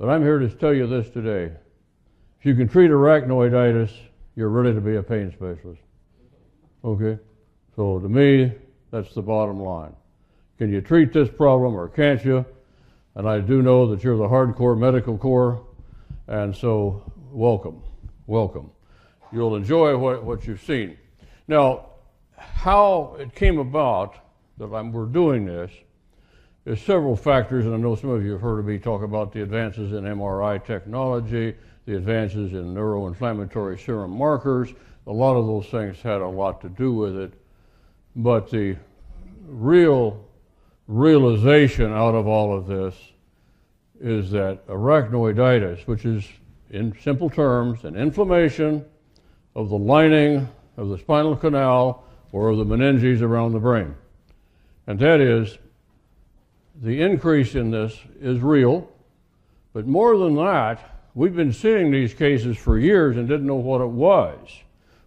But I'm here to tell you this today. If you can treat arachnoiditis, you're ready to be a pain specialist. Okay? So to me, that's the bottom line. Can you treat this problem or can't you? And I do know that you're the hardcore medical corps, and so welcome, welcome. You'll enjoy what, what you've seen. Now, how it came about that I'm, we're doing this is several factors, and I know some of you have heard me talk about the advances in MRI technology, the advances in neuroinflammatory serum markers. A lot of those things had a lot to do with it, but the real realization out of all of this is that arachnoiditis, which is in simple terms an inflammation of the lining of the spinal canal or of the meninges around the brain. And that is, the increase in this is real, but more than that, we've been seeing these cases for years and didn't know what it was.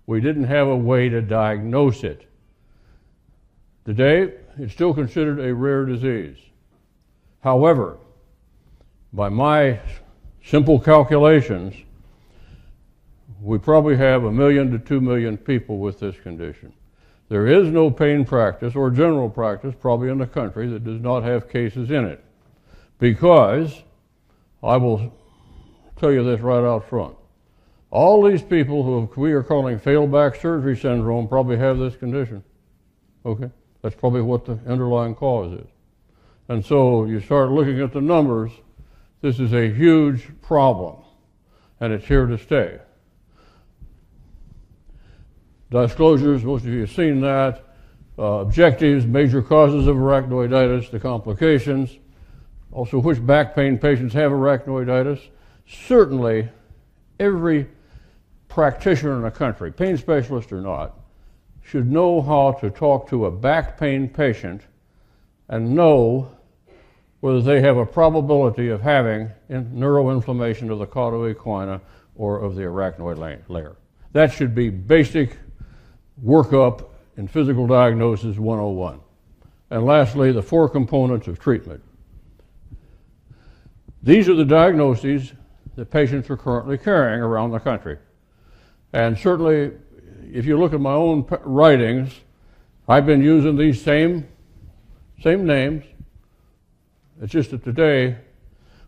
We didn't have a way to diagnose it. Today, it's still considered a rare disease. However, by my simple calculations, we probably have a million to two million people with this condition. There is no pain practice or general practice, probably in the country, that does not have cases in it. Because, I will tell you this right out front, all these people who we are calling failed back surgery syndrome probably have this condition. Okay? That's probably what the underlying cause is. And so you start looking at the numbers, this is a huge problem, and it's here to stay. Disclosures, most of you have seen that. Uh, objectives, major causes of arachnoiditis, the complications. Also, which back pain patients have arachnoiditis. Certainly, every practitioner in the country, pain specialist or not, should know how to talk to a back pain patient and know whether they have a probability of having neuroinflammation of the cauda equina or of the arachnoid layer. That should be basic workup in physical diagnosis 101. And lastly, the four components of treatment. These are the diagnoses that patients are currently carrying around the country. And certainly, if you look at my own writings, I've been using these same, same names. It's just that today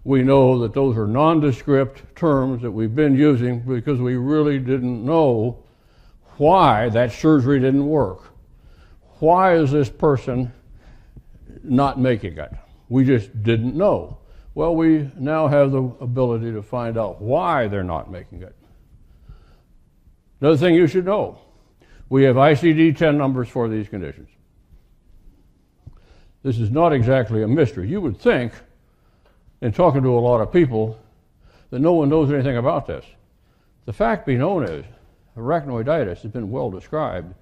we know that those are nondescript terms that we've been using because we really didn't know why that surgery didn't work. Why is this person not making it? We just didn't know. Well, we now have the ability to find out why they're not making it. Another thing you should know we have ICD 10 numbers for these conditions. This is not exactly a mystery. You would think, in talking to a lot of people, that no one knows anything about this. The fact be known is arachnoiditis has been well described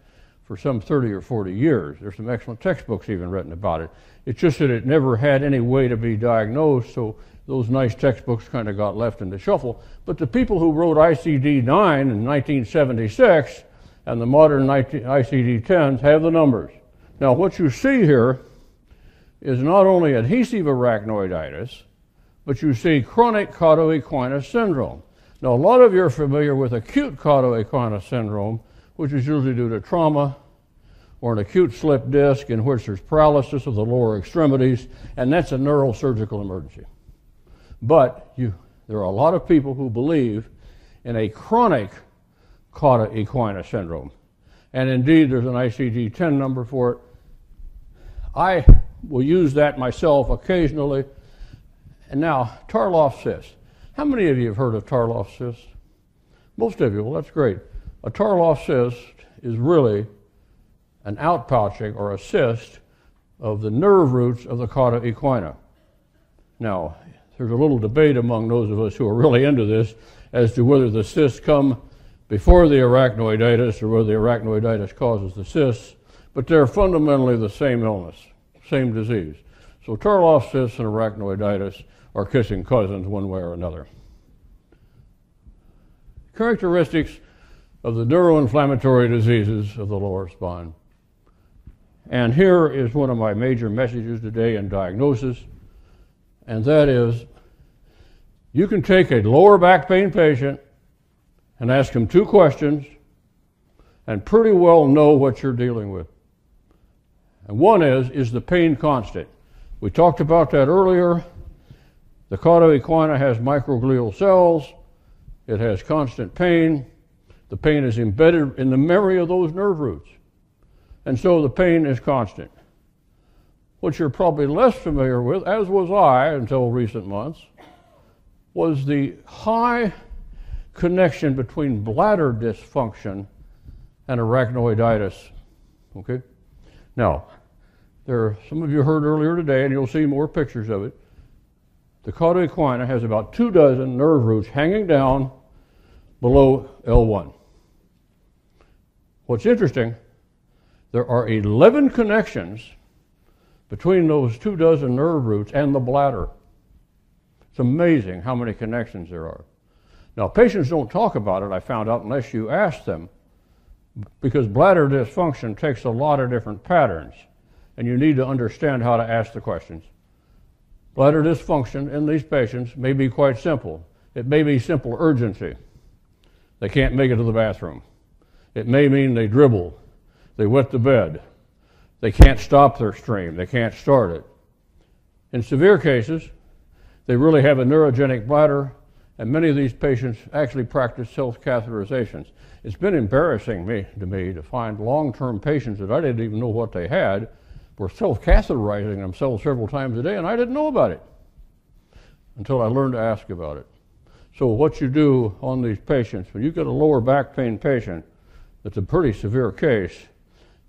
for some 30 or 40 years. There's some excellent textbooks even written about it. It's just that it never had any way to be diagnosed, so those nice textbooks kind of got left in the shuffle. But the people who wrote ICD 9 in 1976 and the modern ICD 10s have the numbers. Now, what you see here is not only adhesive arachnoiditis, but you see chronic cauda syndrome. Now, a lot of you are familiar with acute cauda equina syndrome, which is usually due to trauma or an acute slip disc in which there's paralysis of the lower extremities, and that's a neurosurgical emergency. But you, there are a lot of people who believe in a chronic cauda equina syndrome. And indeed, there's an ICD 10 number for it. I will use that myself occasionally. And now, Tarlov cyst. How many of you have heard of Tarlov cyst? Most of you. Well, that's great. A Tarlov cyst is really an outpouching or a cyst of the nerve roots of the cauda equina. Now, there's a little debate among those of us who are really into this as to whether the cysts come before the arachnoiditis or whether the arachnoiditis causes the cysts, but they're fundamentally the same illness, same disease. So Tarlov cysts and arachnoiditis are kissing cousins one way or another. Characteristics of the neuroinflammatory diseases of the lower spine. And here is one of my major messages today in diagnosis, and that is You can take a lower back pain patient and ask him two questions and pretty well know what you're dealing with. And one is, is the pain constant? We talked about that earlier. The cauda equina has microglial cells. It has constant pain. The pain is embedded in the memory of those nerve roots. And so the pain is constant. What you're probably less familiar with, as was I until recent months, was the high connection between bladder dysfunction and arachnoiditis. Okay? Now, there some of you heard earlier today, and you'll see more pictures of it. The cauda equina has about two dozen nerve roots hanging down below L1. What's interesting, there are 11 connections between those two dozen nerve roots and the bladder. It's amazing how many connections there are. Now, patients don't talk about it, I found out, unless you ask them, because bladder dysfunction takes a lot of different patterns, and you need to understand how to ask the questions. Bladder dysfunction in these patients may be quite simple. It may be simple urgency. They can't make it to the bathroom. It may mean they dribble, they wet the bed, they can't stop their stream, they can't start it. In severe cases, they really have a neurogenic bladder, and many of these patients actually practice self catheterizations. It's been embarrassing me, to me to find long term patients that I didn't even know what they had were self catheterizing themselves several times a day, and I didn't know about it until I learned to ask about it. So, what you do on these patients, when you get a lower back pain patient that's a pretty severe case,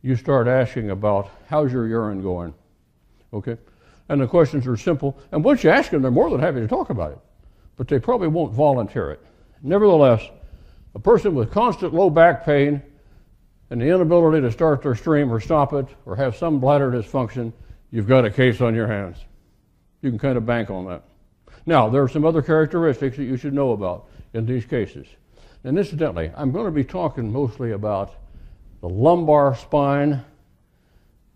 you start asking about how's your urine going? Okay? And the questions are simple. And once you ask them, they're more than happy to talk about it. But they probably won't volunteer it. Nevertheless, a person with constant low back pain and the inability to start their stream or stop it or have some bladder dysfunction, you've got a case on your hands. You can kind of bank on that. Now, there are some other characteristics that you should know about in these cases. And incidentally, I'm going to be talking mostly about the lumbar spine.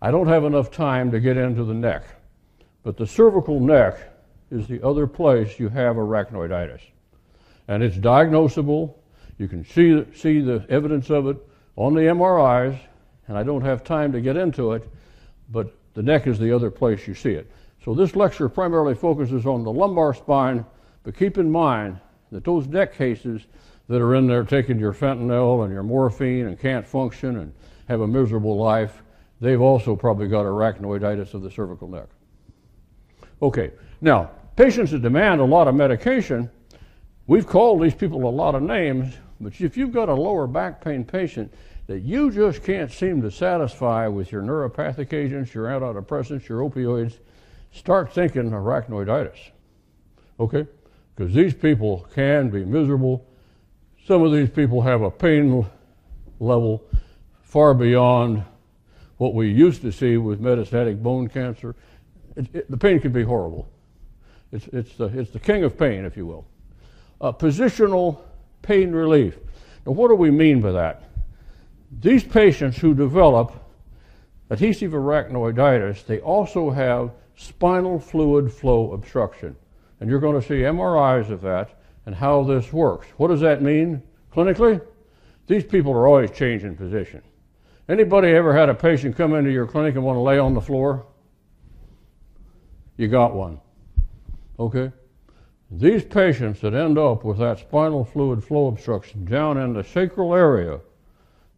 I don't have enough time to get into the neck, but the cervical neck is the other place you have arachnoiditis. And it's diagnosable. You can see, see the evidence of it on the MRIs, and I don't have time to get into it, but the neck is the other place you see it. So this lecture primarily focuses on the lumbar spine, but keep in mind that those neck cases that are in there taking your fentanyl and your morphine and can't function and have a miserable life, they've also probably got arachnoiditis of the cervical neck. Okay, now, patients that demand a lot of medication, we've called these people a lot of names, but if you've got a lower back pain patient that you just can't seem to satisfy with your neuropathic agents, your antidepressants, your opioids, start thinking arachnoiditis. Okay? Because these people can be miserable. Some of these people have a pain level far beyond what we used to see with metastatic bone cancer. It, it, the pain can be horrible. It's, it's, the, it's the king of pain, if you will. Uh, positional pain relief. Now, what do we mean by that? These patients who develop adhesive arachnoiditis, they also have spinal fluid flow obstruction. And you're going to see MRIs of that and how this works. What does that mean clinically? These people are always changing position. Anybody ever had a patient come into your clinic and want to lay on the floor? You got one. Okay? These patients that end up with that spinal fluid flow obstruction down in the sacral area,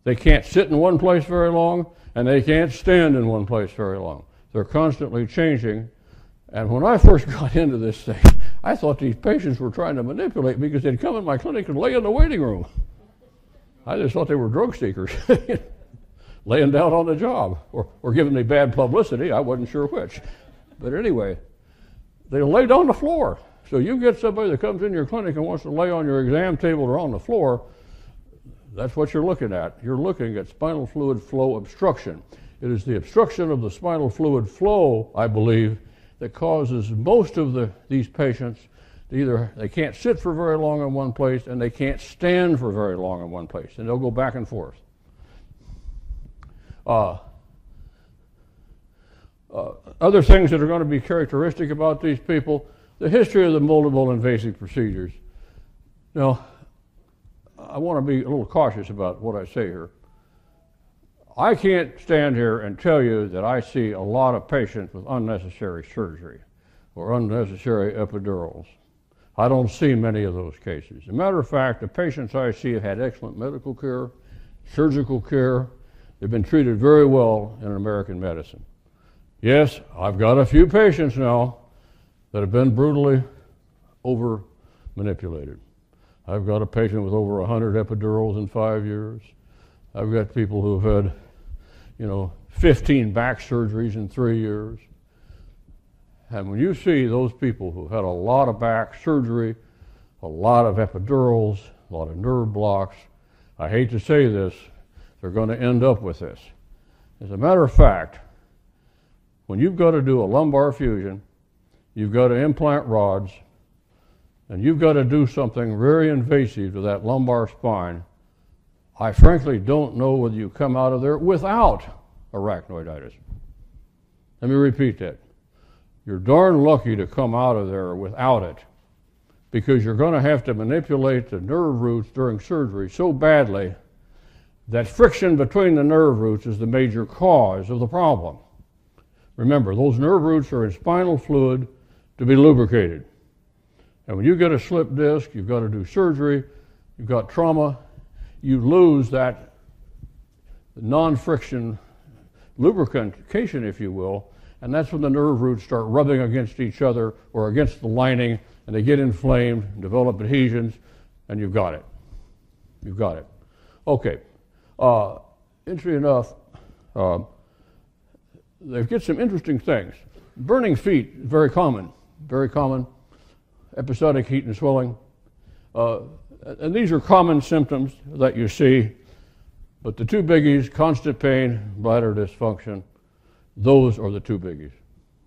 they can't sit in one place very long and they can't stand in one place very long. They're constantly changing. And when I first got into this thing, I thought these patients were trying to manipulate me because they'd come in my clinic and lay in the waiting room. I just thought they were drug seekers, laying down on the job or, or giving me bad publicity. I wasn't sure which. But anyway, they down on the floor. So you get somebody that comes in your clinic and wants to lay on your exam table or on the floor, that's what you're looking at. You're looking at spinal fluid flow obstruction. It is the obstruction of the spinal fluid flow, I believe, that causes most of the, these patients to either they can't sit for very long in one place and they can't stand for very long in one place, and they'll go back and forth. Uh, uh, other things that are going to be characteristic about these people the history of the multiple invasive procedures. Now, I want to be a little cautious about what I say here. I can't stand here and tell you that I see a lot of patients with unnecessary surgery or unnecessary epidurals. I don't see many of those cases. As a matter of fact, the patients I see have had excellent medical care, surgical care. They've been treated very well in American medicine. Yes, I've got a few patients now that have been brutally over manipulated. I've got a patient with over 100 epidurals in five years. I've got people who have had, you know, 15 back surgeries in three years. And when you see those people who had a lot of back surgery, a lot of epidurals, a lot of nerve blocks, I hate to say this, they're going to end up with this. As a matter of fact, when you've got to do a lumbar fusion, you've got to implant rods, and you've got to do something very invasive to that lumbar spine, I frankly don't know whether you come out of there without arachnoiditis. Let me repeat that. You're darn lucky to come out of there without it because you're going to have to manipulate the nerve roots during surgery so badly that friction between the nerve roots is the major cause of the problem. Remember, those nerve roots are in spinal fluid to be lubricated. And when you get a slip disc, you've got to do surgery, you've got trauma, you lose that non friction lubrication, if you will, and that's when the nerve roots start rubbing against each other or against the lining, and they get inflamed, develop adhesions, and you've got it. You've got it. Okay. Uh, interesting enough, uh, they get some interesting things. Burning feet very common, very common. Episodic heat and swelling. Uh, and these are common symptoms that you see, but the two biggies constant pain, bladder dysfunction, those are the two biggies.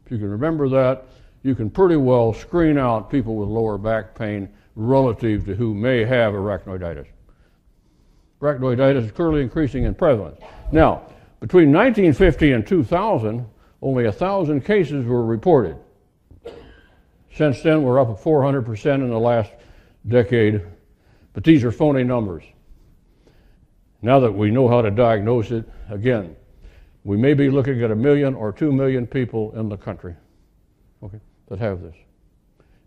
If you can remember that, you can pretty well screen out people with lower back pain relative to who may have arachnoiditis. Arachnoiditis is clearly increasing in prevalence. Now, between 1950 and 2000, only 1,000 cases were reported. Since then, we're up 400% in the last decade, but these are phony numbers. Now that we know how to diagnose it, again, we may be looking at a million or two million people in the country okay, that have this.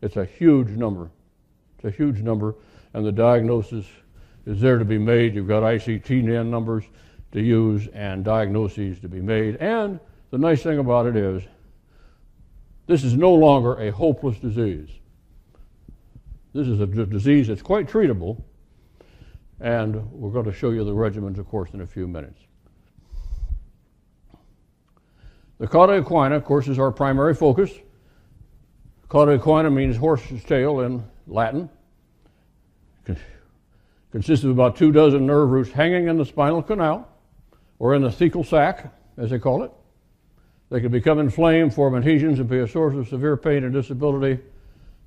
It's a huge number. It's a huge number, and the diagnosis is there to be made. You've got ICD-10 numbers to use and diagnoses to be made. And the nice thing about it is, this is no longer a hopeless disease. This is a d- disease that's quite treatable, and we're going to show you the regimens, of course, in a few minutes. The cauda equina, of course, is our primary focus. Cauda equina means horse's tail in Latin. Consists of about two dozen nerve roots hanging in the spinal canal or in the thecal sac, as they call it. They can become inflamed, form adhesions, and be a source of severe pain and disability.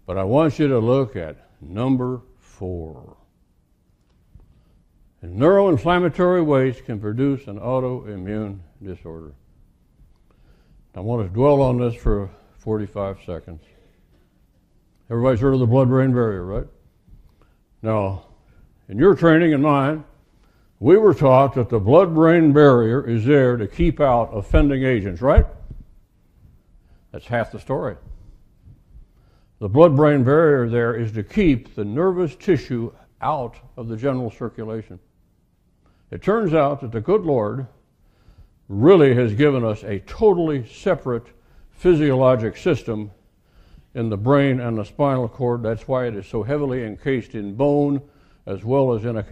But I want you to look at number four. And neuroinflammatory waste can produce an autoimmune disorder. I want to dwell on this for 45 seconds. Everybody's heard of the blood brain barrier, right? Now, in your training and mine, we were taught that the blood brain barrier is there to keep out offending agents, right? That's half the story. The blood brain barrier there is to keep the nervous tissue out of the general circulation. It turns out that the good Lord really has given us a totally separate physiologic system in the brain and the spinal cord. That's why it is so heavily encased in bone as well as in a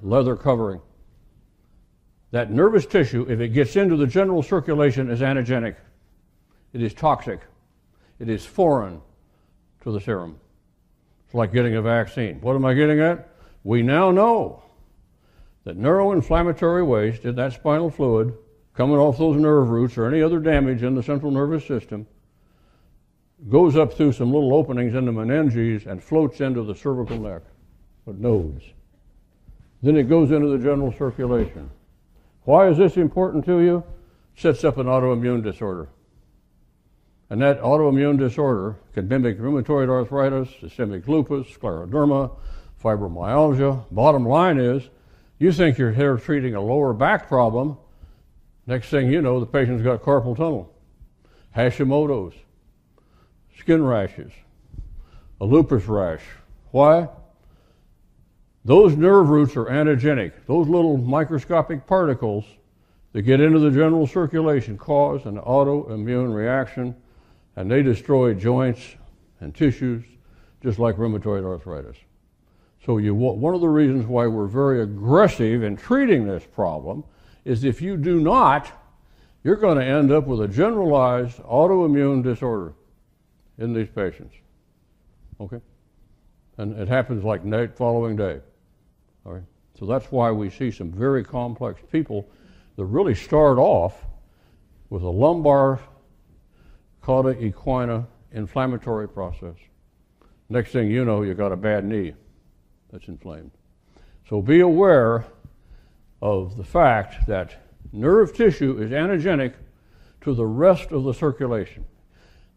leather covering. That nervous tissue, if it gets into the general circulation, is antigenic. It is toxic. It is foreign to the serum. It's like getting a vaccine. What am I getting at? We now know that neuroinflammatory waste in that spinal fluid coming off those nerve roots or any other damage in the central nervous system goes up through some little openings in the meninges and floats into the cervical neck, or nodes. Then it goes into the general circulation. Why is this important to you? Sets up an autoimmune disorder. And that autoimmune disorder can mimic rheumatoid arthritis, systemic lupus, scleroderma, fibromyalgia. Bottom line is, you think you're here treating a lower back problem. Next thing you know, the patient's got carpal tunnel, Hashimoto's, skin rashes, a lupus rash. Why? Those nerve roots are antigenic. Those little microscopic particles that get into the general circulation cause an autoimmune reaction and they destroy joints and tissues just like rheumatoid arthritis. So you, one of the reasons why we're very aggressive in treating this problem is if you do not, you're going to end up with a generalized autoimmune disorder in these patients. Okay? And it happens like night following day. All right? So that's why we see some very complex people that really start off with a lumbar cauda equina inflammatory process. Next thing you know, you've got a bad knee that's inflamed. So be aware of the fact that nerve tissue is antigenic to the rest of the circulation.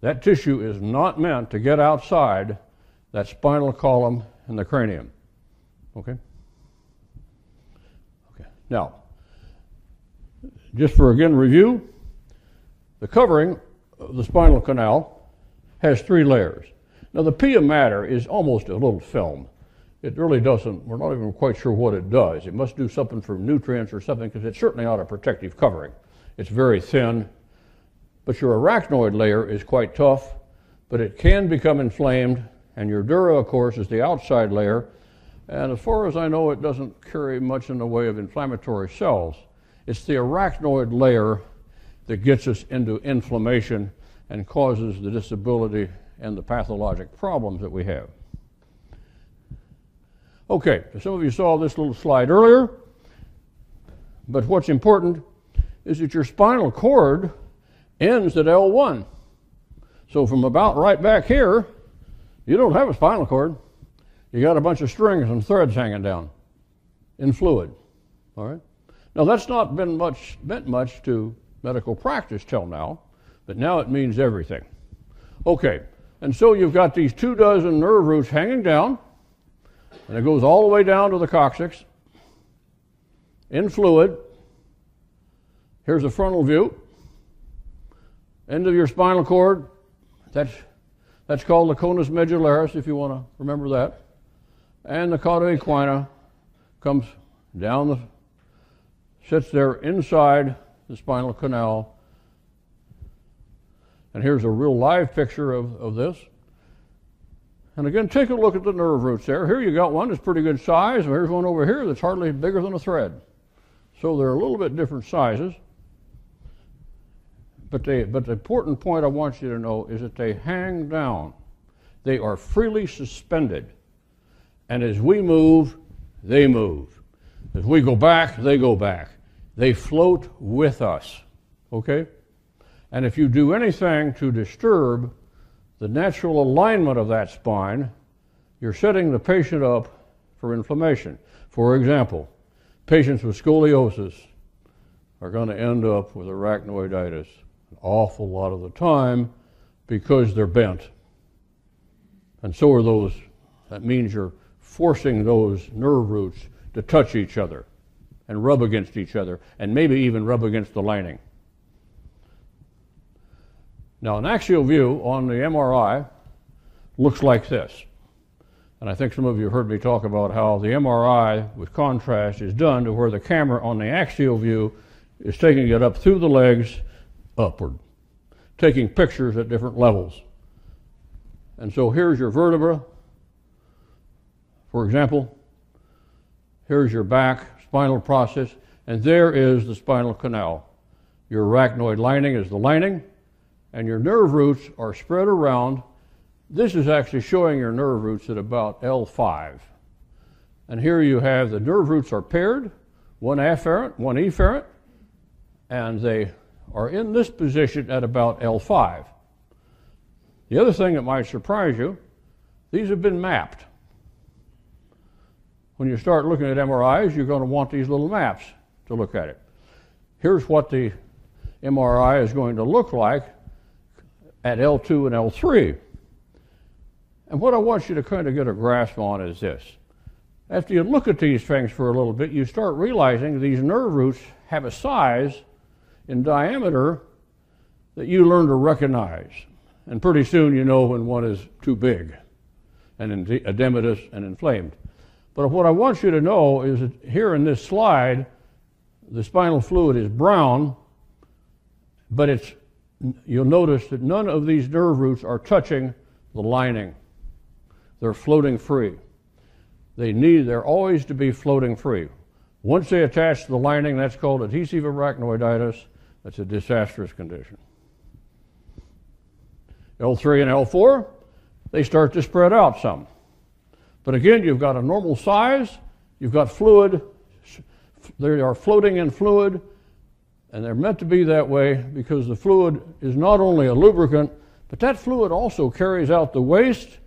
That tissue is not meant to get outside that spinal column and the cranium. Okay? Now, just for again review, the covering of the spinal canal has three layers. Now, the pia mater is almost a little film. It really doesn't, we're not even quite sure what it does. It must do something for nutrients or something because it's certainly not a protective covering. It's very thin. But your arachnoid layer is quite tough, but it can become inflamed. And your dura, of course, is the outside layer. And as far as I know, it doesn't carry much in the way of inflammatory cells. It's the arachnoid layer that gets us into inflammation and causes the disability and the pathologic problems that we have. Okay, some of you saw this little slide earlier, but what's important is that your spinal cord ends at L1. So from about right back here, you don't have a spinal cord. You got a bunch of strings and threads hanging down in fluid. All right? Now that's not been much meant much to medical practice till now, but now it means everything. Okay, and so you've got these two dozen nerve roots hanging down, and it goes all the way down to the coccyx in fluid. Here's a frontal view. End of your spinal cord. That's, that's called the conus medullaris, if you want to remember that. And the cauda equina comes down the, sits there inside the spinal canal. And here's a real live picture of, of this. And again, take a look at the nerve roots there. Here you got one that's pretty good size, and here's one over here that's hardly bigger than a thread. So they're a little bit different sizes. But, they, but the important point I want you to know is that they hang down. They are freely suspended. And as we move, they move. As we go back, they go back. They float with us. Okay? And if you do anything to disturb the natural alignment of that spine, you're setting the patient up for inflammation. For example, patients with scoliosis are going to end up with arachnoiditis an awful lot of the time because they're bent. And so are those, that means you're forcing those nerve roots to touch each other and rub against each other, and maybe even rub against the lining. Now, an axial view on the MRI looks like this. And I think some of you heard me talk about how the MRI with contrast is done to where the camera on the axial view is taking it up through the legs upward, taking pictures at different levels. And so here's your vertebra, for example. Here's your back, spinal process, and there is the spinal canal. Your arachnoid lining is the lining, and your nerve roots are spread around. This is actually showing your nerve roots at about L5. And here you have the nerve roots are paired, one afferent, one efferent, and they are in this position at about L5. The other thing that might surprise you, these have been mapped when you start looking at MRIs, you're going to want these little maps to look at it. Here's what the MRI is going to look like at L2 and L3. And what I want you to kind of get a grasp on is this. After you look at these things for a little bit, you start realizing these nerve roots have a size in diameter that you learn to recognize. And pretty soon you know when one is too big and edematous and inflamed. But what I want you to know is that here in this slide, the spinal fluid is brown, but it's, you'll notice that none of these nerve roots are touching the lining. They're floating free. They need, they're always to be floating free. Once they attach to the lining, that's called adhesive arachnoiditis. That's a disastrous condition. L3 and L4, they start to spread out some. But again, you've got a normal size, you've got fluid, they are floating in fluid, and they're meant to be that way because the fluid is not only a lubricant, but that fluid also carries out the waste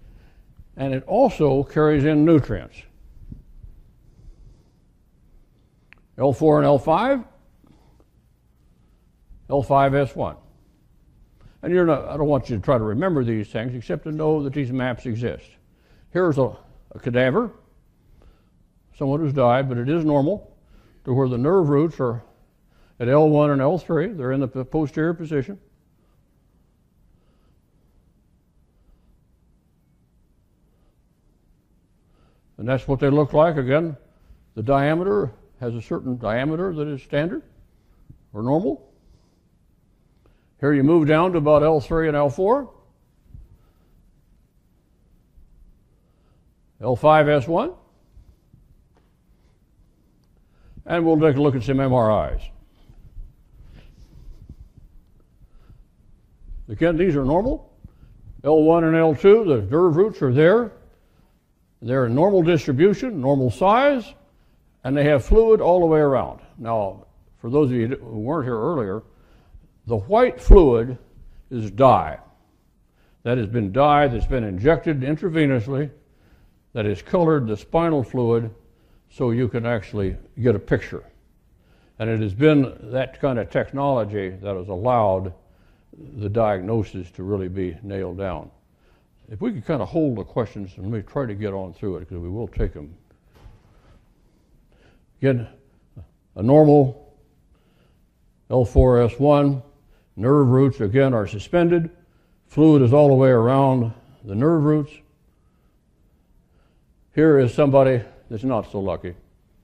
and it also carries in nutrients. L4 and L5, L5S1. And you're not, I don't want you to try to remember these things except to know that these maps exist. Here's a, a cadaver, someone who's died, but it is normal to where the nerve roots are at L1 and L3. They're in the posterior position. And that's what they look like. Again, the diameter has a certain diameter that is standard or normal. Here you move down to about L3 and L4. L5S1. And we'll take a look at some MRIs. Again, these are normal. L1 and L2, the nerve roots are there. They're in normal distribution, normal size, and they have fluid all the way around. Now, for those of you who weren't here earlier, the white fluid is dye. That has been dye that's been injected intravenously, that has colored the spinal fluid so you can actually get a picture. And it has been that kind of technology that has allowed the diagnosis to really be nailed down. If we could kind of hold the questions and let me try to get on through it because we will take them. Again, a normal L4S1, nerve roots again are suspended. Fluid is all the way around the nerve roots. Here is somebody that's not so lucky.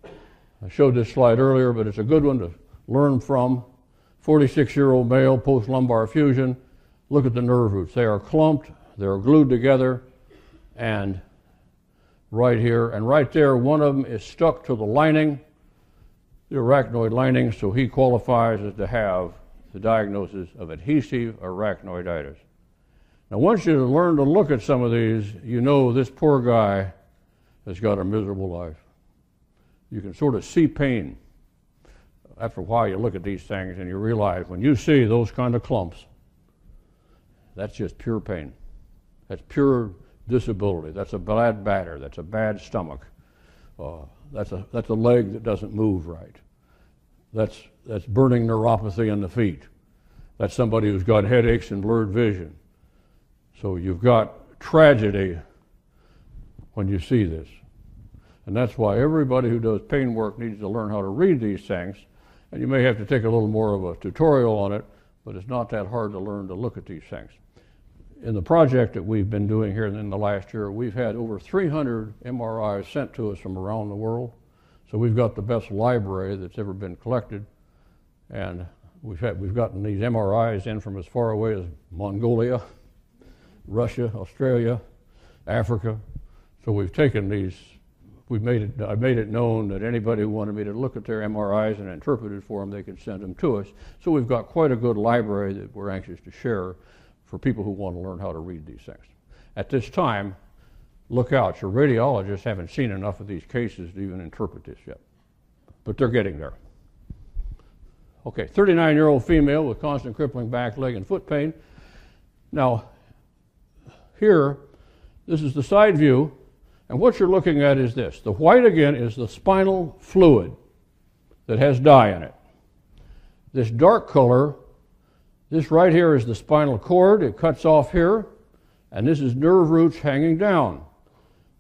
I showed this slide earlier, but it's a good one to learn from. 46 year old male, post lumbar fusion. Look at the nerve roots. They are clumped, they're glued together, and right here and right there, one of them is stuck to the lining, the arachnoid lining, so he qualifies as to have the diagnosis of adhesive arachnoiditis. Now, once you learn to look at some of these, you know this poor guy has got a miserable life. You can sort of see pain. After a while, you look at these things and you realize when you see those kind of clumps, that's just pure pain. That's pure disability. That's a bad batter. That's a bad stomach. Uh, that's, a, that's a leg that doesn't move right. That's, that's burning neuropathy in the feet. That's somebody who's got headaches and blurred vision. So you've got tragedy when you see this. And that's why everybody who does pain work needs to learn how to read these things. And you may have to take a little more of a tutorial on it, but it's not that hard to learn to look at these things in the project that we've been doing here in the last year, we've had over 300 MRIs sent to us from around the world. So we've got the best library that's ever been collected, and we've had we've gotten these MRIs in from as far away as Mongolia, Russia, Australia, Africa. So we've taken these. We've made it. I made it known that anybody who wanted me to look at their MRIs and interpret it for them, they could send them to us. So we've got quite a good library that we're anxious to share for people who want to learn how to read these things. At this time, look out. Your radiologists haven't seen enough of these cases to even interpret this yet. But they're getting there. Okay, 39 year old female with constant crippling back, leg, and foot pain. Now, here, this is the side view, and what you're looking at is this. The white, again, is the spinal fluid that has dye in it. This dark color This right here is the spinal cord. It cuts off here, and this is nerve roots hanging down.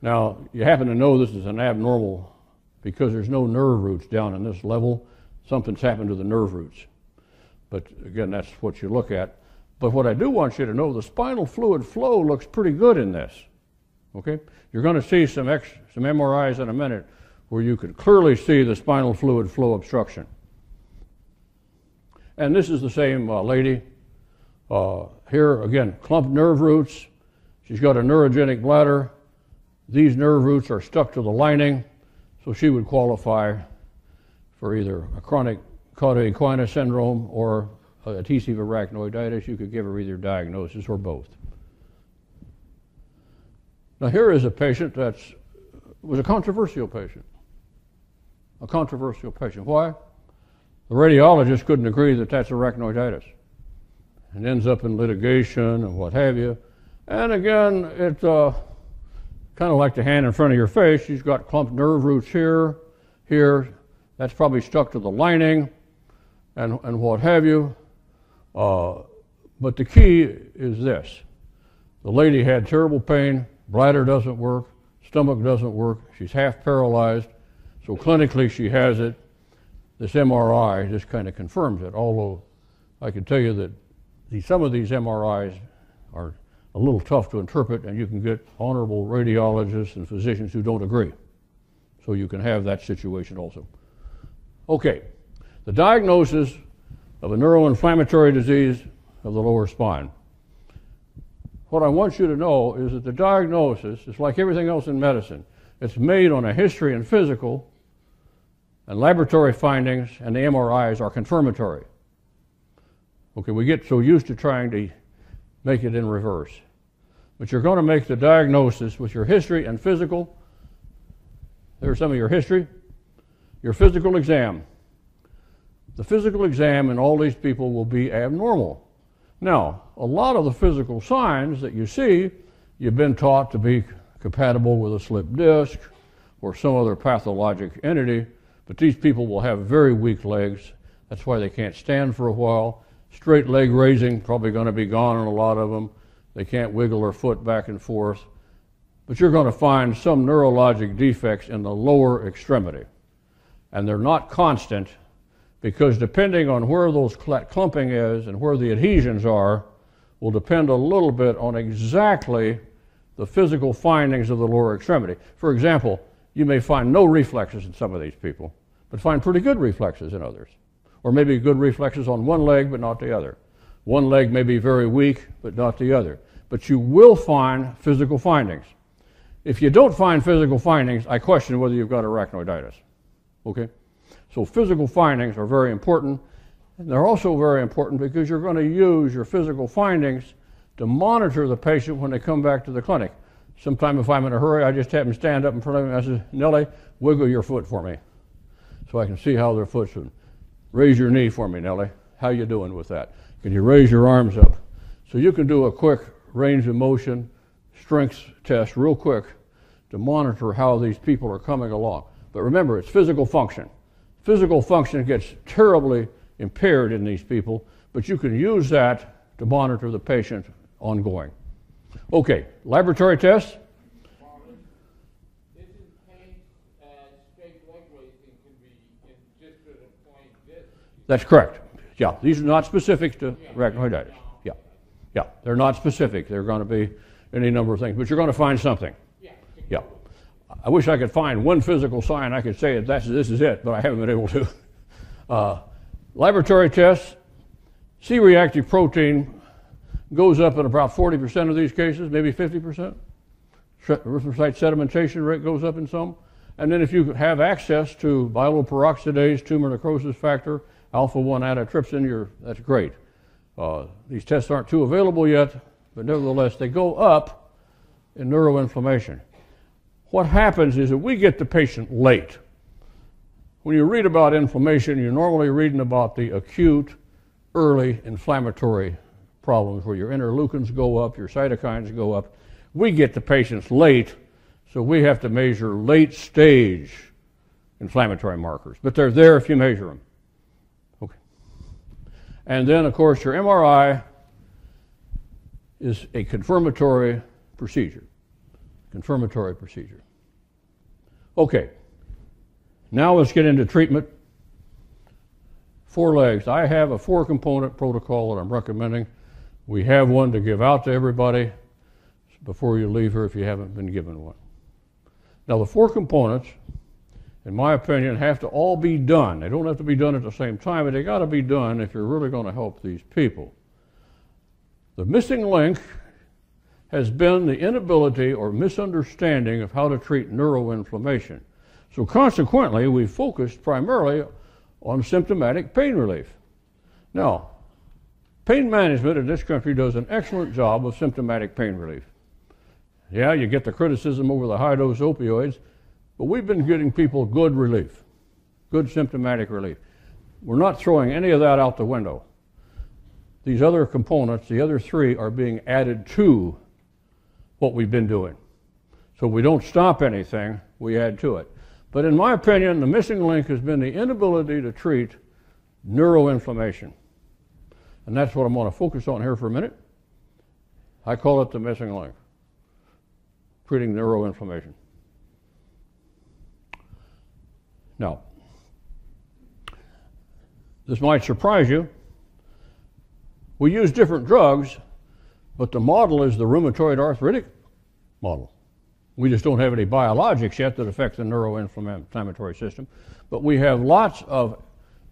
Now, you happen to know this is an abnormal because there's no nerve roots down in this level. Something's happened to the nerve roots. But again, that's what you look at. But what I do want you to know, the spinal fluid flow looks pretty good in this. Okay? You're going to see some, X, some MRIs in a minute where you can clearly see the spinal fluid flow obstruction. And this is the same uh, lady. Uh, here, again, clumped nerve roots. She's got a neurogenic bladder. These nerve roots are stuck to the lining, so she would qualify for either a chronic cauda equina syndrome or a adhesive arachnoiditis. You could give her either diagnosis or both. Now, here is a patient that was a controversial patient. A controversial patient. Why? The radiologist couldn't agree that that's arachnoiditis. It ends up in litigation and what have you. And again, it's uh, kind of like the hand in front of your face. You've got clumped nerve roots here, here. That's probably stuck to the lining and, and what have you. Uh, but the key is this the lady had terrible pain, bladder doesn't work, stomach doesn't work, she's half paralyzed. So clinically, she has it. This MRI just kind of confirms it, although I can tell you that the, some of these MRIs are a little tough to interpret, and you can get honorable radiologists and physicians who don't agree. So you can have that situation also. Okay, the diagnosis of a neuroinflammatory disease of the lower spine. What I want you to know is that the diagnosis is like everything else in medicine. It's made on a history and physical, and laboratory findings and the MRIs are confirmatory. Okay, we get so used to trying to make it in reverse. But you're going to make the diagnosis with your history and physical. There's some of your history. Your physical exam. The physical exam in all these people will be abnormal. Now, a lot of the physical signs that you see, you've been taught to be compatible with a slip disc or some other pathologic entity, but these people will have very weak legs. That's why they can't stand for a while. Straight leg raising, probably going to be gone in a lot of them. They can't wiggle their foot back and forth. But you're going to find some neurologic defects in the lower extremity. And they're not constant because depending on where those clumping is and where the adhesions are, will depend a little bit on exactly the physical findings of the lower extremity. For example, you may find no reflexes in some of these people, but find pretty good reflexes in others. Or maybe good reflexes on one leg, but not the other. One leg may be very weak, but not the other. But you will find physical findings. If you don't find physical findings, I question whether you've got arachnoiditis. Okay? So physical findings are very important. And they're also very important because you're going to use your physical findings to monitor the patient when they come back to the clinic. Sometimes if I'm in a hurry, I just have them stand up in front of me. I say, Nellie, wiggle your foot for me so I can see how their foot's doing. Raise your knee for me, Nellie. How you doing with that? Can you raise your arms up? So you can do a quick range of motion strength test real quick to monitor how these people are coming along. But remember, it's physical function. Physical function gets terribly impaired in these people, but you can use that to monitor the patient ongoing. Okay, laboratory tests. That's correct. Yeah, these are not specific to yeah. arachnoiditis. Yeah, yeah, they're not specific. They're going to be any number of things, but you're going to find something. I wish I could find one physical sign I could say that's this is it, but I haven't been able to. Uh, laboratory tests, C-reactive protein goes up in about 40% of these cases, maybe 50%. Erythrocyte sedimentation rate goes up in some. And then if you have access to myeloperoxidase, tumor necrosis factor, alpha 1 antitrypsin, that's great. Uh, these tests aren't too available yet, but nevertheless, they go up in neuroinflammation. What happens is that we get the patient late. When you read about inflammation, you're normally reading about the acute, early inflammatory problems where your interleukins go up, your cytokines go up. We get the patients late, so we have to measure late stage inflammatory markers. But they're there if you measure them. Okay. And then, of course, your MRI is a confirmatory procedure. Confirmatory procedure. Okay, now let's get into treatment. Four legs. I have a four component protocol that I'm recommending. We have one to give out to everybody before you leave here if you haven't been given one. Now, the four components, in my opinion, have to all be done. They don't have to be done at the same time, but they got to be done if you're really going to help these people. The missing link has been the inability or misunderstanding of how to treat neuroinflammation. So, consequently, we focused primarily on symptomatic pain relief. Now, pain management in this country does an excellent job of symptomatic pain relief. Yeah, you get the criticism over the high dose opioids, but we've been getting people good relief, good symptomatic relief. We're not throwing any of that out the window. These other components, the other three, are being added to what we've been doing. So we don't stop anything, we add to it. But in my opinion, the missing link has been the inability to treat neuroinflammation. And that's what I'm going to focus on here for a minute. I call it the missing link treating neuroinflammation. Now, this might surprise you. We use different drugs, but the model is the rheumatoid arthritic model. We just don't have any biologics yet that affect the neuroinflammatory system. But we have lots of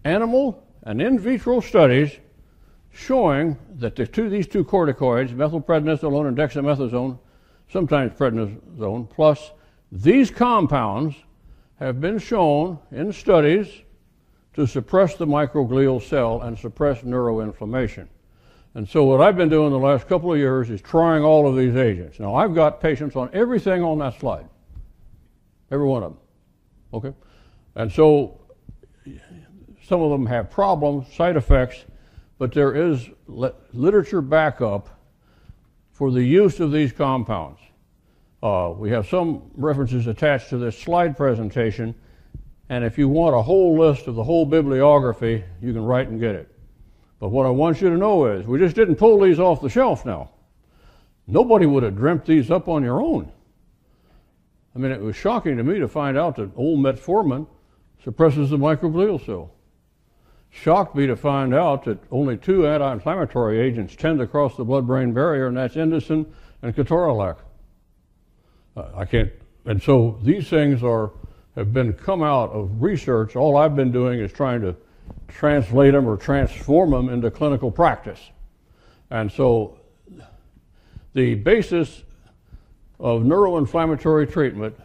animal and in vitro studies showing that the two, these two corticoids, methylprednisolone and dexamethasone, sometimes prednisone, plus these compounds have been shown in studies to suppress the microglial cell and suppress neuroinflammation. And so what I've been doing the last couple of years is trying all of these agents. Now I've got patients on everything on that slide. Every one of them. Okay? And so some of them have problems, side effects, but there is literature backup for the use of these compounds. Uh, we have some references attached to this slide presentation, and if you want a whole list of the whole bibliography, you can write and get it. But what I want you to know is we just didn't pull these off the shelf now. Nobody would have dreamt these up on your own. I mean, it was shocking to me to find out that old metformin suppresses the microglial cell. Shocked me to find out that only two anti inflammatory agents tend to cross the blood brain barrier, and that's indocin and ketorolac. Uh, I can't, and so these things are have been come out of research. All I've been doing is trying to translate them or transform them into clinical practice. And so the basis of neuroinflammatory treatment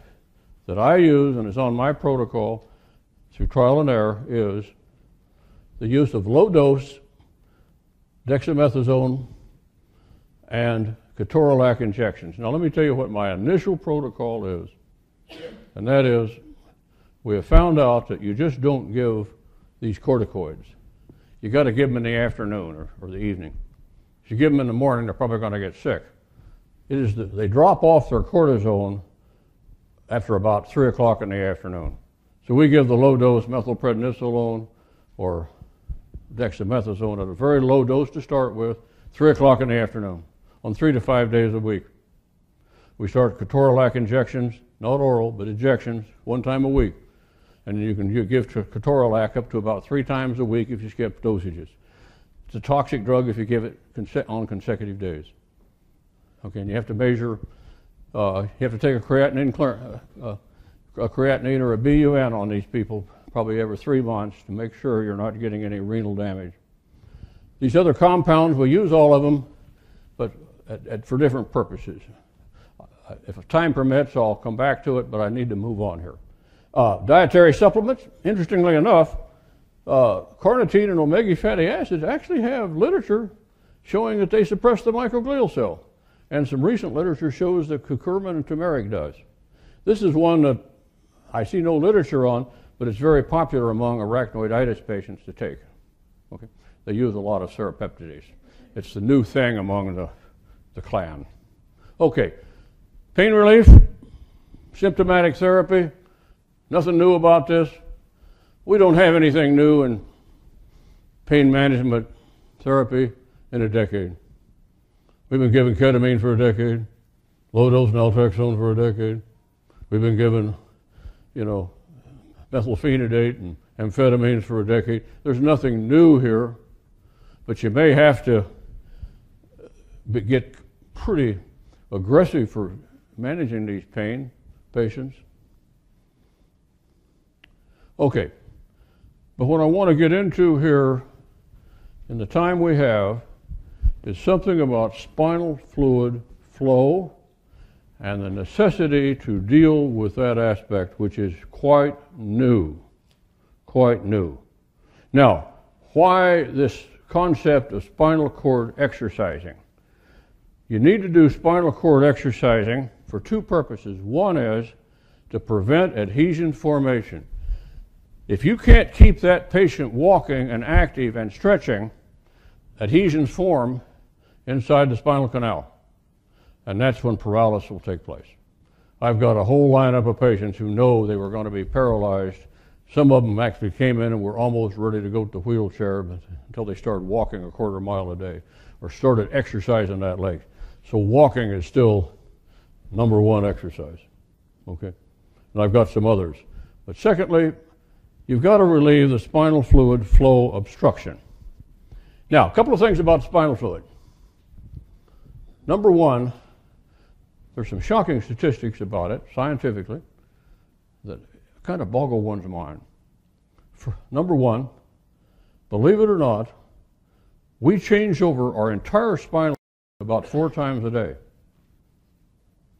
that I use and is on my protocol through trial and error is the use of low dose dexamethasone and ketorolac injections. Now, let me tell you what my initial protocol is, and that is we have found out that you just don't give these corticoids. You got to give them in the afternoon or, or the evening. If you give them in the morning, they're probably going to get sick. It is the, they drop off their cortisone after about three o'clock in the afternoon. So we give the low dose methylprednisolone or dexamethasone at a very low dose to start with, three o'clock in the afternoon, on three to five days a week. We start ketorolac injections, not oral, but injections, one time a week and you can give ketorolac up to about three times a week if you skip dosages. It's a toxic drug if you give it on consecutive days. Okay, and you have to measure, uh, you have to take a creatinine, uh, uh, a creatinine or a BUN on these people probably every three months to make sure you're not getting any renal damage. These other compounds, we use all of them, but at, at, for different purposes. If time permits, I'll come back to it, but I need to move on here. Uh, dietary supplements, interestingly enough, uh, carnitine and omega fatty acids actually have literature showing that they suppress the microglial cell. And some recent literature shows that curcumin and turmeric does. This is one that I see no literature on, but it's very popular among arachnoiditis patients to take. Okay? They use a lot of serrapeptidase. It's the new thing among the, the clan. Okay, pain relief, symptomatic therapy, Nothing new about this. We don't have anything new in pain management therapy in a decade. We've been giving ketamine for a decade, low dose naltrexone for a decade. We've been given, you know, methylphenidate and amphetamines for a decade. There's nothing new here, but you may have to get pretty aggressive for managing these pain patients. Okay, but what I want to get into here in the time we have is something about spinal fluid flow and the necessity to deal with that aspect, which is quite new. Quite new. Now, why this concept of spinal cord exercising? You need to do spinal cord exercising for two purposes. One is to prevent adhesion formation. If you can't keep that patient walking and active and stretching, adhesions form inside the spinal canal. And that's when paralysis will take place. I've got a whole lineup of patients who know they were going to be paralyzed. Some of them actually came in and were almost ready to go to the wheelchair until they started walking a quarter mile a day or started exercising that leg. So walking is still number one exercise. Okay? And I've got some others. But secondly, you've got to relieve the spinal fluid flow obstruction. Now, a couple of things about spinal fluid. Number one, there's some shocking statistics about it scientifically that kind of boggle one's mind. For, number one, believe it or not, we change over our entire spinal about four times a day.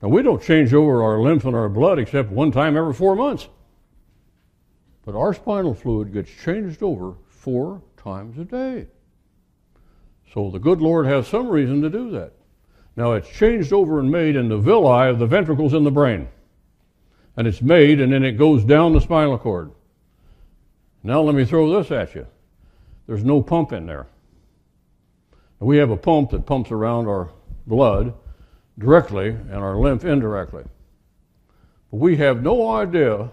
Now, we don't change over our lymph and our blood except one time every four months. But our spinal fluid gets changed over four times a day. So the good Lord has some reason to do that. Now it's changed over and made in the villi of the ventricles in the brain. And it's made and then it goes down the spinal cord. Now let me throw this at you. There's no pump in there. We have a pump that pumps around our blood directly and our lymph indirectly. But we have no idea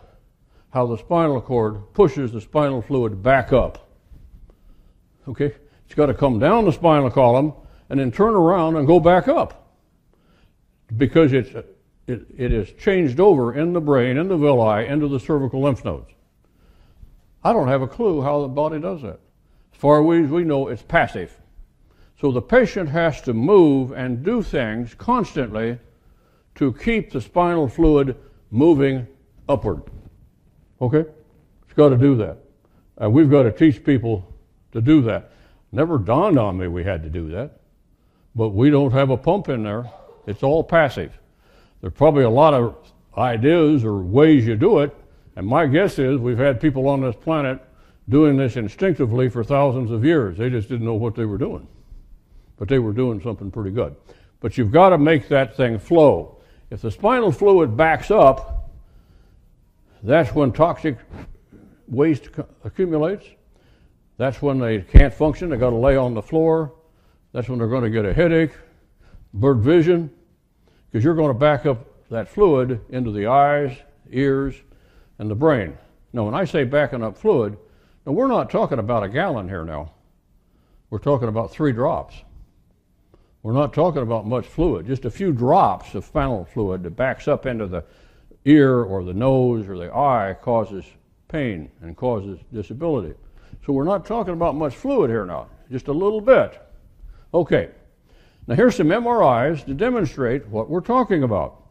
how the spinal cord pushes the spinal fluid back up. Okay? It's got to come down the spinal column and then turn around and go back up because it's, it, it is changed over in the brain, in the villi, into the cervical lymph nodes. I don't have a clue how the body does that. As far as we know, it's passive. So the patient has to move and do things constantly to keep the spinal fluid moving upward. Okay? It's got to do that. And we've got to teach people to do that. Never dawned on me we had to do that. But we don't have a pump in there. It's all passive. There's probably a lot of ideas or ways you do it. And my guess is we've had people on this planet doing this instinctively for thousands of years. They just didn't know what they were doing. But they were doing something pretty good. But you've got to make that thing flow. If the spinal fluid backs up, that's when toxic waste accumulates. That's when they can't function. They've got to lay on the floor. That's when they're going to get a headache, blurred vision, because you're going to back up that fluid into the eyes, ears, and the brain. Now, when I say backing up fluid, now we're not talking about a gallon here now. We're talking about three drops. We're not talking about much fluid, just a few drops of spinal fluid that backs up into the ear or the nose or the eye causes pain and causes disability. So we're not talking about much fluid here now, just a little bit. Okay, now here's some MRIs to demonstrate what we're talking about.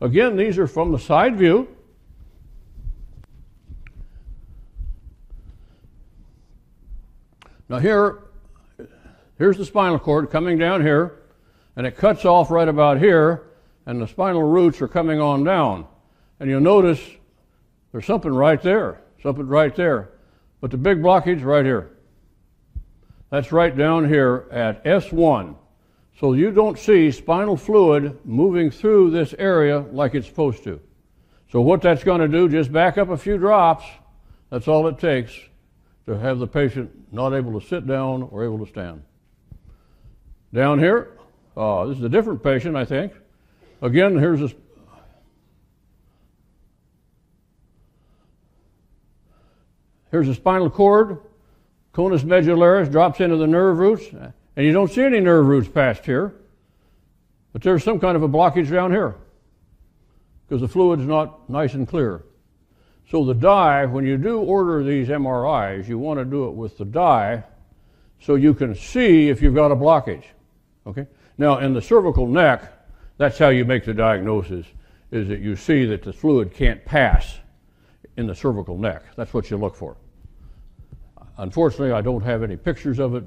Again, these are from the side view. Now here, here's the spinal cord coming down here, and it cuts off right about here, and the spinal roots are coming on down. And you'll notice there's something right there, something right there. But the big blockage right here. That's right down here at S1. So you don't see spinal fluid moving through this area like it's supposed to. So what that's going to do, just back up a few drops. That's all it takes to have the patient not able to sit down or able to stand. Down here, uh, this is a different patient, I think. Again, here's a Here's a spinal cord conus medullaris drops into the nerve roots, and you don't see any nerve roots past here, but there's some kind of a blockage down here because the fluid's not nice and clear. So the dye, when you do order these MRIs, you want to do it with the dye so you can see if you've got a blockage. Okay? Now, in the cervical neck, that's how you make the diagnosis, is that you see that the fluid can't pass in the cervical neck. That's what you look for. Unfortunately, I don't have any pictures of it,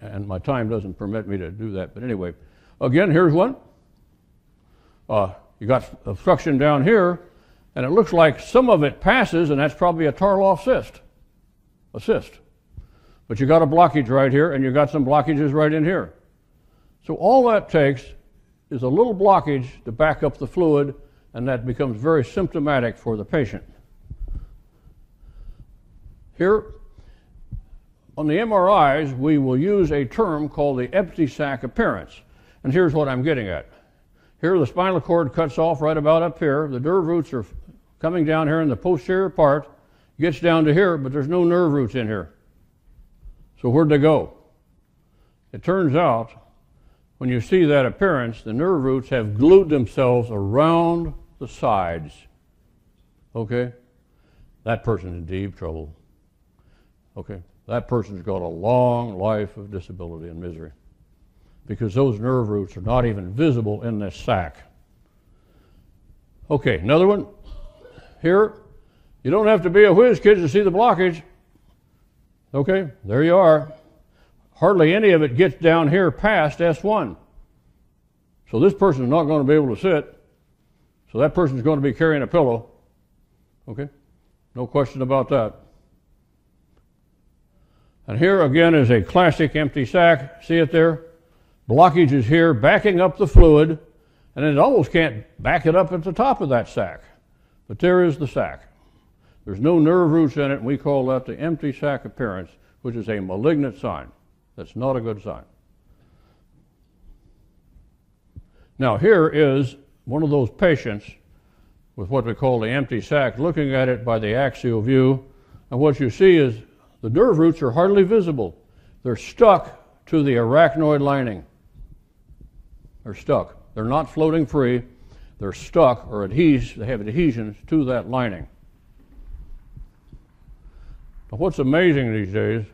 and my time doesn't permit me to do that. But anyway, again, here's one. Uh, you got obstruction down here, and it looks like some of it passes, and that's probably a Tarlov cyst, a cyst. But you got a blockage right here, and you got some blockages right in here. So all that takes is a little blockage to back up the fluid, and that becomes very symptomatic for the patient. Here, on the MRIs, we will use a term called the empty sac appearance. And here's what I'm getting at. Here, the spinal cord cuts off right about up here. The nerve roots are coming down here in the posterior part, gets down to here, but there's no nerve roots in here. So, where'd they go? It turns out, when you see that appearance, the nerve roots have glued themselves around the sides. Okay? That person's in deep trouble. Okay? That person's got a long life of disability and misery because those nerve roots are not even visible in this sac. Okay, another one. Here, you don't have to be a whiz kid to see the blockage. Okay, there you are. Hardly any of it gets down here past S1. So this person is not going to be able to sit. So that person is going to be carrying a pillow. Okay? No question about that. And here again is a classic empty sac. See it there? Blockage is here, backing up the fluid, and it almost can't back it up at the top of that sac. But there is the sac. There's no nerve roots in it, and we call that the empty sac appearance, which is a malignant sign. That's not a good sign. Now, here is one of those patients with what we call the empty sac, looking at it by the axial view, and what you see is the nerve roots are hardly visible. They're stuck to the arachnoid lining. They're stuck. They're not floating free. They're stuck or adhes- they have adhesions to that lining. But what's amazing these days,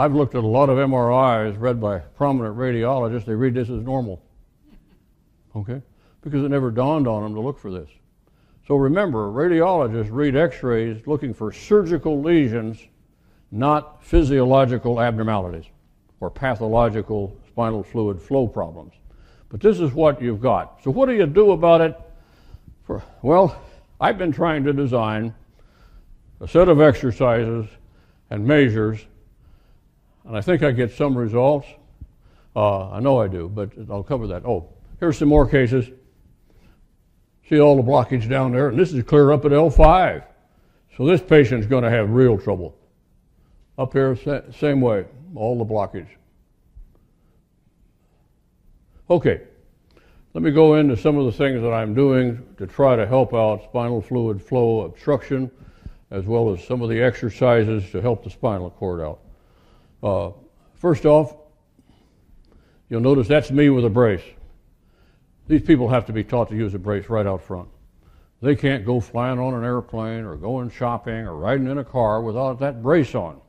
I've looked at a lot of MRIs read by prominent radiologists. They read this as normal. Okay? Because it never dawned on them to look for this. So remember, radiologists read x rays looking for surgical lesions, not physiological abnormalities or pathological spinal fluid flow problems. But this is what you've got. So what do you do about it? For, well, I've been trying to design a set of exercises and measures, and I think I get some results. Uh, I know I do, but I'll cover that. Oh, here's some more cases. See all the blockage down there, and this is clear up at L5. So this patient's going to have real trouble. Up here, same way, all the blockage. Okay, let me go into some of the things that I'm doing to try to help out spinal fluid flow obstruction, as well as some of the exercises to help the spinal cord out. Uh, first off, you'll notice that's me with a brace. These people have to be taught to use a brace right out front. They can't go flying on an airplane or going shopping or riding in a car without that brace on.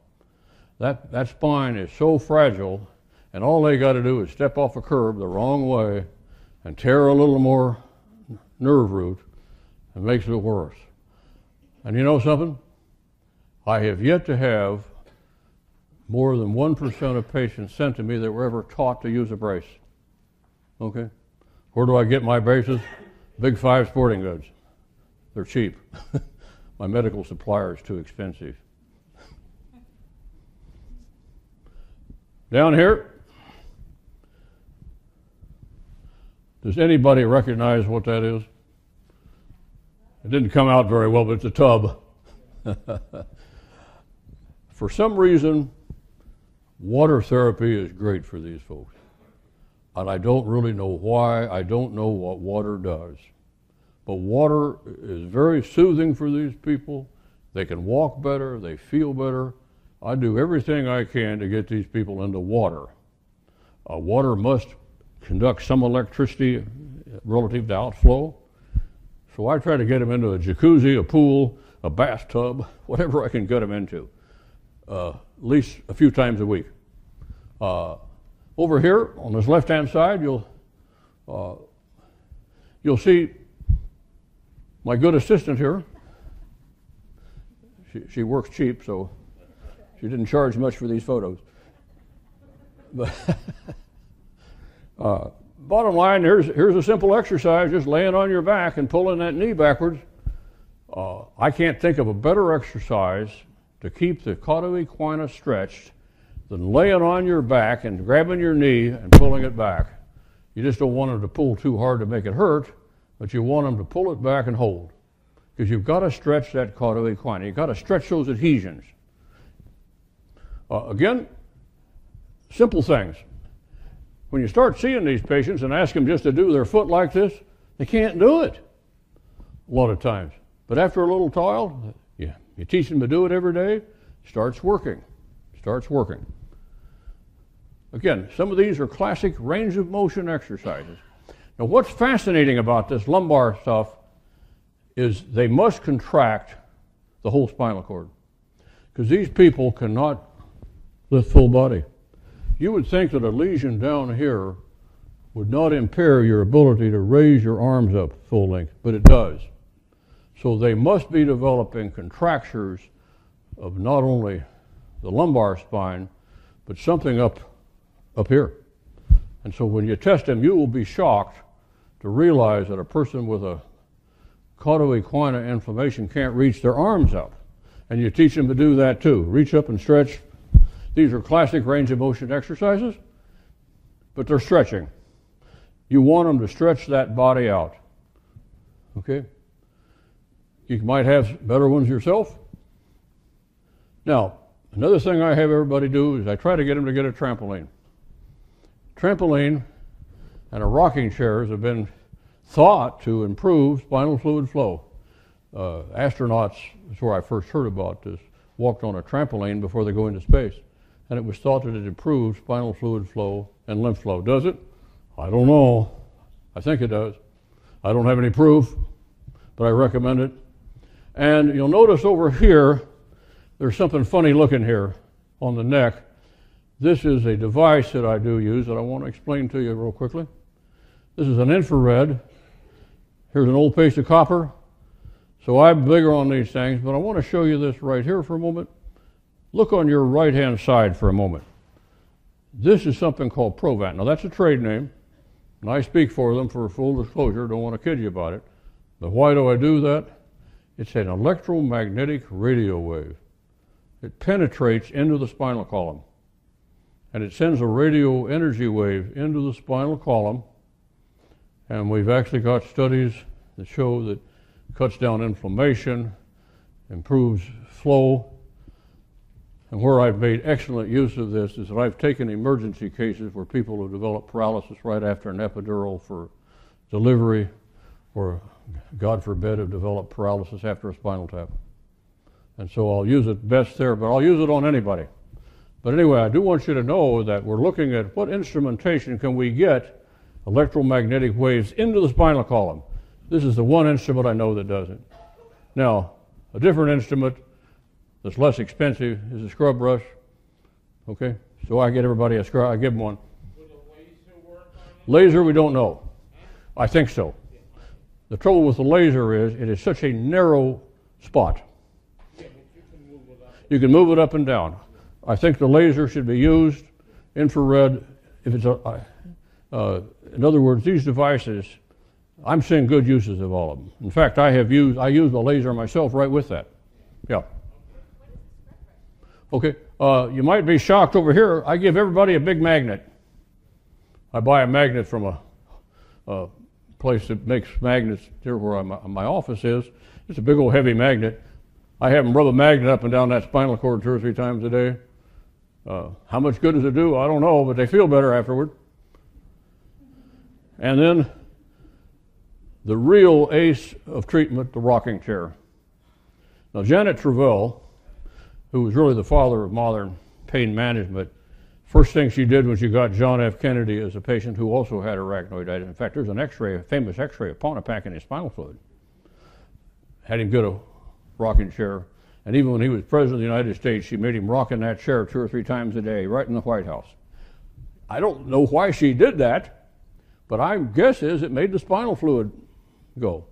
That, that spine is so fragile and all they got to do is step off a curb the wrong way and tear a little more nerve root and makes it worse. And you know something? I have yet to have more than 1% of patients sent to me that were ever taught to use a brace. Okay? Where do I get my braces? Big Five Sporting Goods. They're cheap. my medical supplier is too expensive. Down here, Does anybody recognize what that is? It didn't come out very well, but it's a tub. for some reason, water therapy is great for these folks. And I don't really know why. I don't know what water does. But water is very soothing for these people. They can walk better, they feel better, I do everything I can to get these people into water. Uh, water must conduct some electricity relative to outflow. So I try to get them into a jacuzzi, a pool, a bathtub, whatever I can get them into, at least a few times a week. Uh, over here on this left-hand side, you'll uh, you'll see my good assistant here. She, she works cheap, so she didn't charge much for these photos. But uh, bottom line, here's, here's a simple exercise just laying on your back and pulling that knee backwards. Uh, I can't think of a better exercise to keep the cauda equina stretched than laying on your back and grabbing your knee and pulling it back. You just don't want them to pull too hard to make it hurt, but you want them to pull it back and hold. Because you've got to stretch that cauda equina. You've got to stretch those adhesions. Uh, again, simple things. When you start seeing these patients and ask them just to do their foot like this, they can't do it a lot of times. But after a little yeah, you teach them to do it every day, starts working. Starts working. Again, some of these are classic range of motion exercises. Now, what's fascinating about this lumbar stuff is they must contract the whole spinal cord because these people cannot lift full body. You would think that a lesion down here would not impair your ability to raise your arms up full length, but it does. So they must be developing contractures of not only the lumbar spine, but something up up here. And so when you test them, you will be shocked to realize that a person with a cauda inflammation can't reach their arms up. And you teach them to do that too. Reach up and stretch. These are classic range of motion exercises, but they're stretching. You want them to stretch that body out. Okay? You might have better ones yourself. Now, another thing I have everybody do is I try to get them to get a trampoline trampoline and a rocking chairs have been thought to improve spinal fluid flow. Uh, astronauts, that's where I first heard about this, walked on a trampoline before they go into space. And it was thought that it improves spinal fluid flow and lymph flow. Does it? I don't know. I think it does. I don't have any proof, but I recommend it. And you'll notice over here, there's something funny looking here on the neck. This is a device that I do use that I want to explain to you real quickly. This is an infrared. Here's an old piece of copper. So I'm bigger on these things, but I want to show you this right here for a moment. Look on your right hand side for a moment. This is something called Provant. Now, that's a trade name, and I speak for them for full disclosure. Don't want to kid you about it. But why do I do that? It's an electromagnetic radio wave. It penetrates into the spinal column and it sends a radio energy wave into the spinal column. And we've actually got studies that show that it cuts down inflammation, improves flow. And where I've made excellent use of this is that I've taken emergency cases where people have developed paralysis right after an epidural for delivery, or God forbid, have developed paralysis after a spinal tap. And so I'll use it best there, but I'll use it on anybody. But anyway, I do want you to know that we're looking at what instrumentation can we get electromagnetic waves into the spinal column. This is the one instrument I know that does it. Now, a different instrument that's less expensive is a scrub brush. Okay, so I get everybody a scrub. I give them one. Laser, we don't know. I think so. The trouble with the laser is it is such a narrow spot. You can move it up and down. I think the laser should be used, infrared, if it's a, uh, in other words, these devices, I'm seeing good uses of all of them. In fact, I have used, I use the laser myself right with that. Yeah. Okay, uh, you might be shocked over here. I give everybody a big magnet. I buy a magnet from a, a place that makes magnets here where I'm, my office is. It's a big old heavy magnet. I have them rub a magnet up and down that spinal cord two or three times a day. Uh, how much good does it do? I don't know, but they feel better afterward. And then the real ace of treatment, the rocking chair. Now, Janet Travell, who was really the father of modern pain management, first thing she did when she got John F. Kennedy as a patient who also had arachnoiditis. In fact, there's an X-ray, a famous X-ray of Pantopaque in his spinal fluid. Had him get a rocking chair, and even when he was president of the United States, she made him rock in that chair two or three times a day, right in the White House. I don't know why she did that, but I guess is it made the spinal fluid go.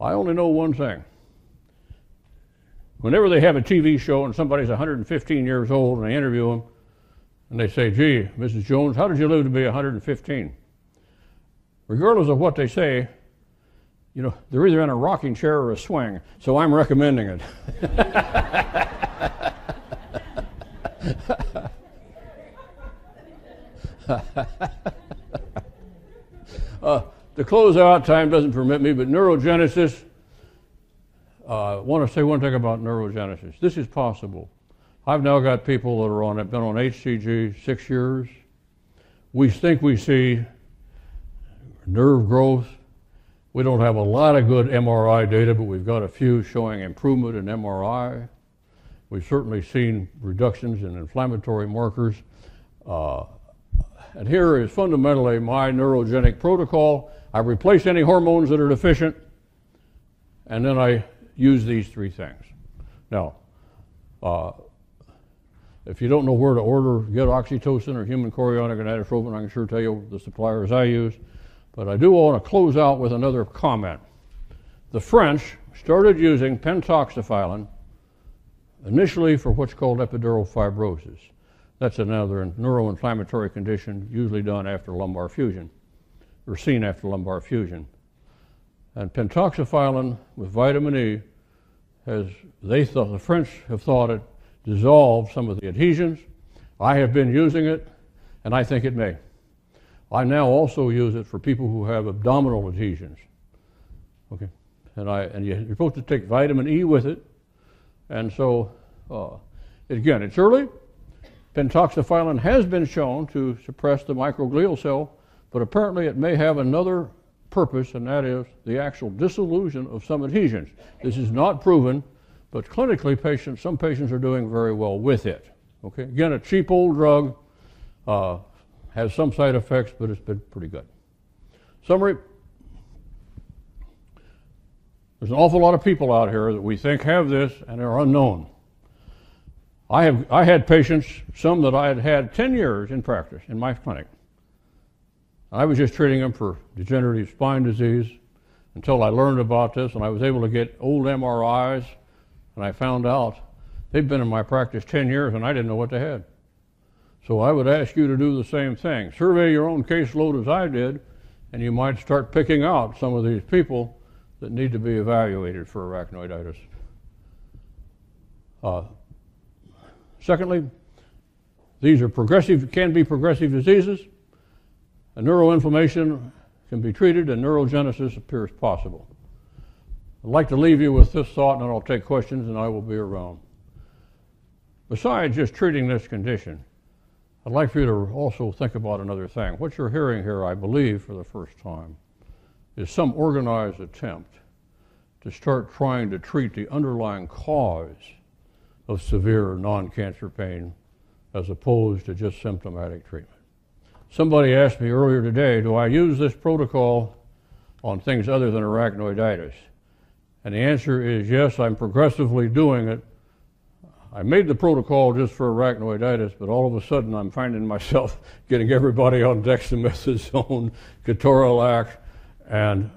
I only know one thing. Whenever they have a TV show and somebody's 115 years old and they interview them, and they say, gee, Mrs. Jones, how did you live to be 115? Regardless of what they say, you know, they're either in a rocking chair or a swing, so I'm recommending it. uh, the closeout time doesn't permit me, but neurogenesis, uh, I want to say one thing about neurogenesis. This is possible. I've now got people that are on, have been on HCG six years. We think we see nerve growth. We don't have a lot of good MRI data, but we've got a few showing improvement in MRI. We've certainly seen reductions in inflammatory markers. Uh, and here is fundamentally my neurogenic protocol. I replace any hormones that are deficient, and then I use these three things. Now, uh, if you don't know where to order, get oxytocin or human chorionic gonadotropin. I can sure tell you the suppliers I use. But I do want to close out with another comment. The French started using pentoxifylline initially for what's called epidural fibrosis. That's another neuroinflammatory condition usually done after lumbar fusion, or seen after lumbar fusion. And pentoxifylline with vitamin E has, they thought, the French have thought it dissolved some of the adhesions. I have been using it, and I think it may. I now also use it for people who have abdominal adhesions. Okay, and I and you're supposed to take vitamin E with it, and so uh, again, it's early. Pentoxifylline has been shown to suppress the microglial cell, but apparently it may have another purpose, and that is the actual dissolution of some adhesions. This is not proven, but clinically, patients, some patients are doing very well with it. Okay, again, a cheap old drug uh, has some side effects, but it's been pretty good. Summary. There's an awful lot of people out here that we think have this and are unknown. I have I had patients, some that I had had 10 years in practice in my clinic. I was just treating them for degenerative spine disease until I learned about this and I was able to get old MRIs and I found out they'd been in my practice 10 years and I didn't know what they had. So I would ask you to do the same thing. Survey your own caseload as I did, and you might start picking out some of these people that need to be evaluated for arachnoiditis. Uh, secondly, these are progressive, can be progressive diseases. Neuroinflammation can be treated, and neurogenesis appears possible. I'd like to leave you with this thought, and I'll take questions, and I will be around. Besides just treating this condition, I'd like for you to also think about another thing. What you're hearing here, I believe, for the first time, is some organized attempt to start trying to treat the underlying cause of severe non cancer pain as opposed to just symptomatic treatment. Somebody asked me earlier today, do I use this protocol on things other than arachnoiditis? And the answer is yes, I'm progressively doing it I made the protocol just for arachnoiditis, but all of a sudden I'm finding myself getting everybody on dexamethasone, ketorolac, and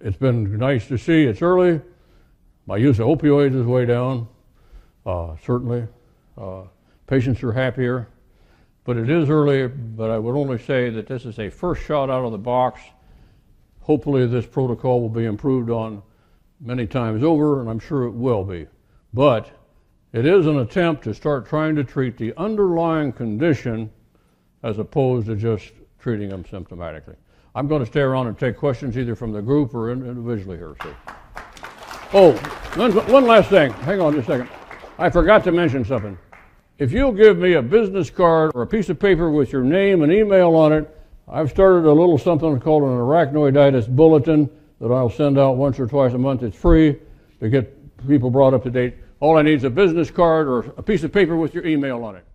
it's been nice to see. It's early. My use of opioids is way down, uh, certainly. Uh, patients are happier, but it is early. But I would only say that this is a first shot out of the box. Hopefully, this protocol will be improved on many times over, and I'm sure it will be. But it is an attempt to start trying to treat the underlying condition as opposed to just treating them symptomatically. I'm going to stay around and take questions either from the group or individually here. So. Oh, one, one last thing. Hang on just a second. I forgot to mention something. If you'll give me a business card or a piece of paper with your name and email on it, I've started a little something called an arachnoiditis bulletin that I'll send out once or twice a month. It's free to get people brought up to date. All I need is a business card or a piece of paper with your email on it.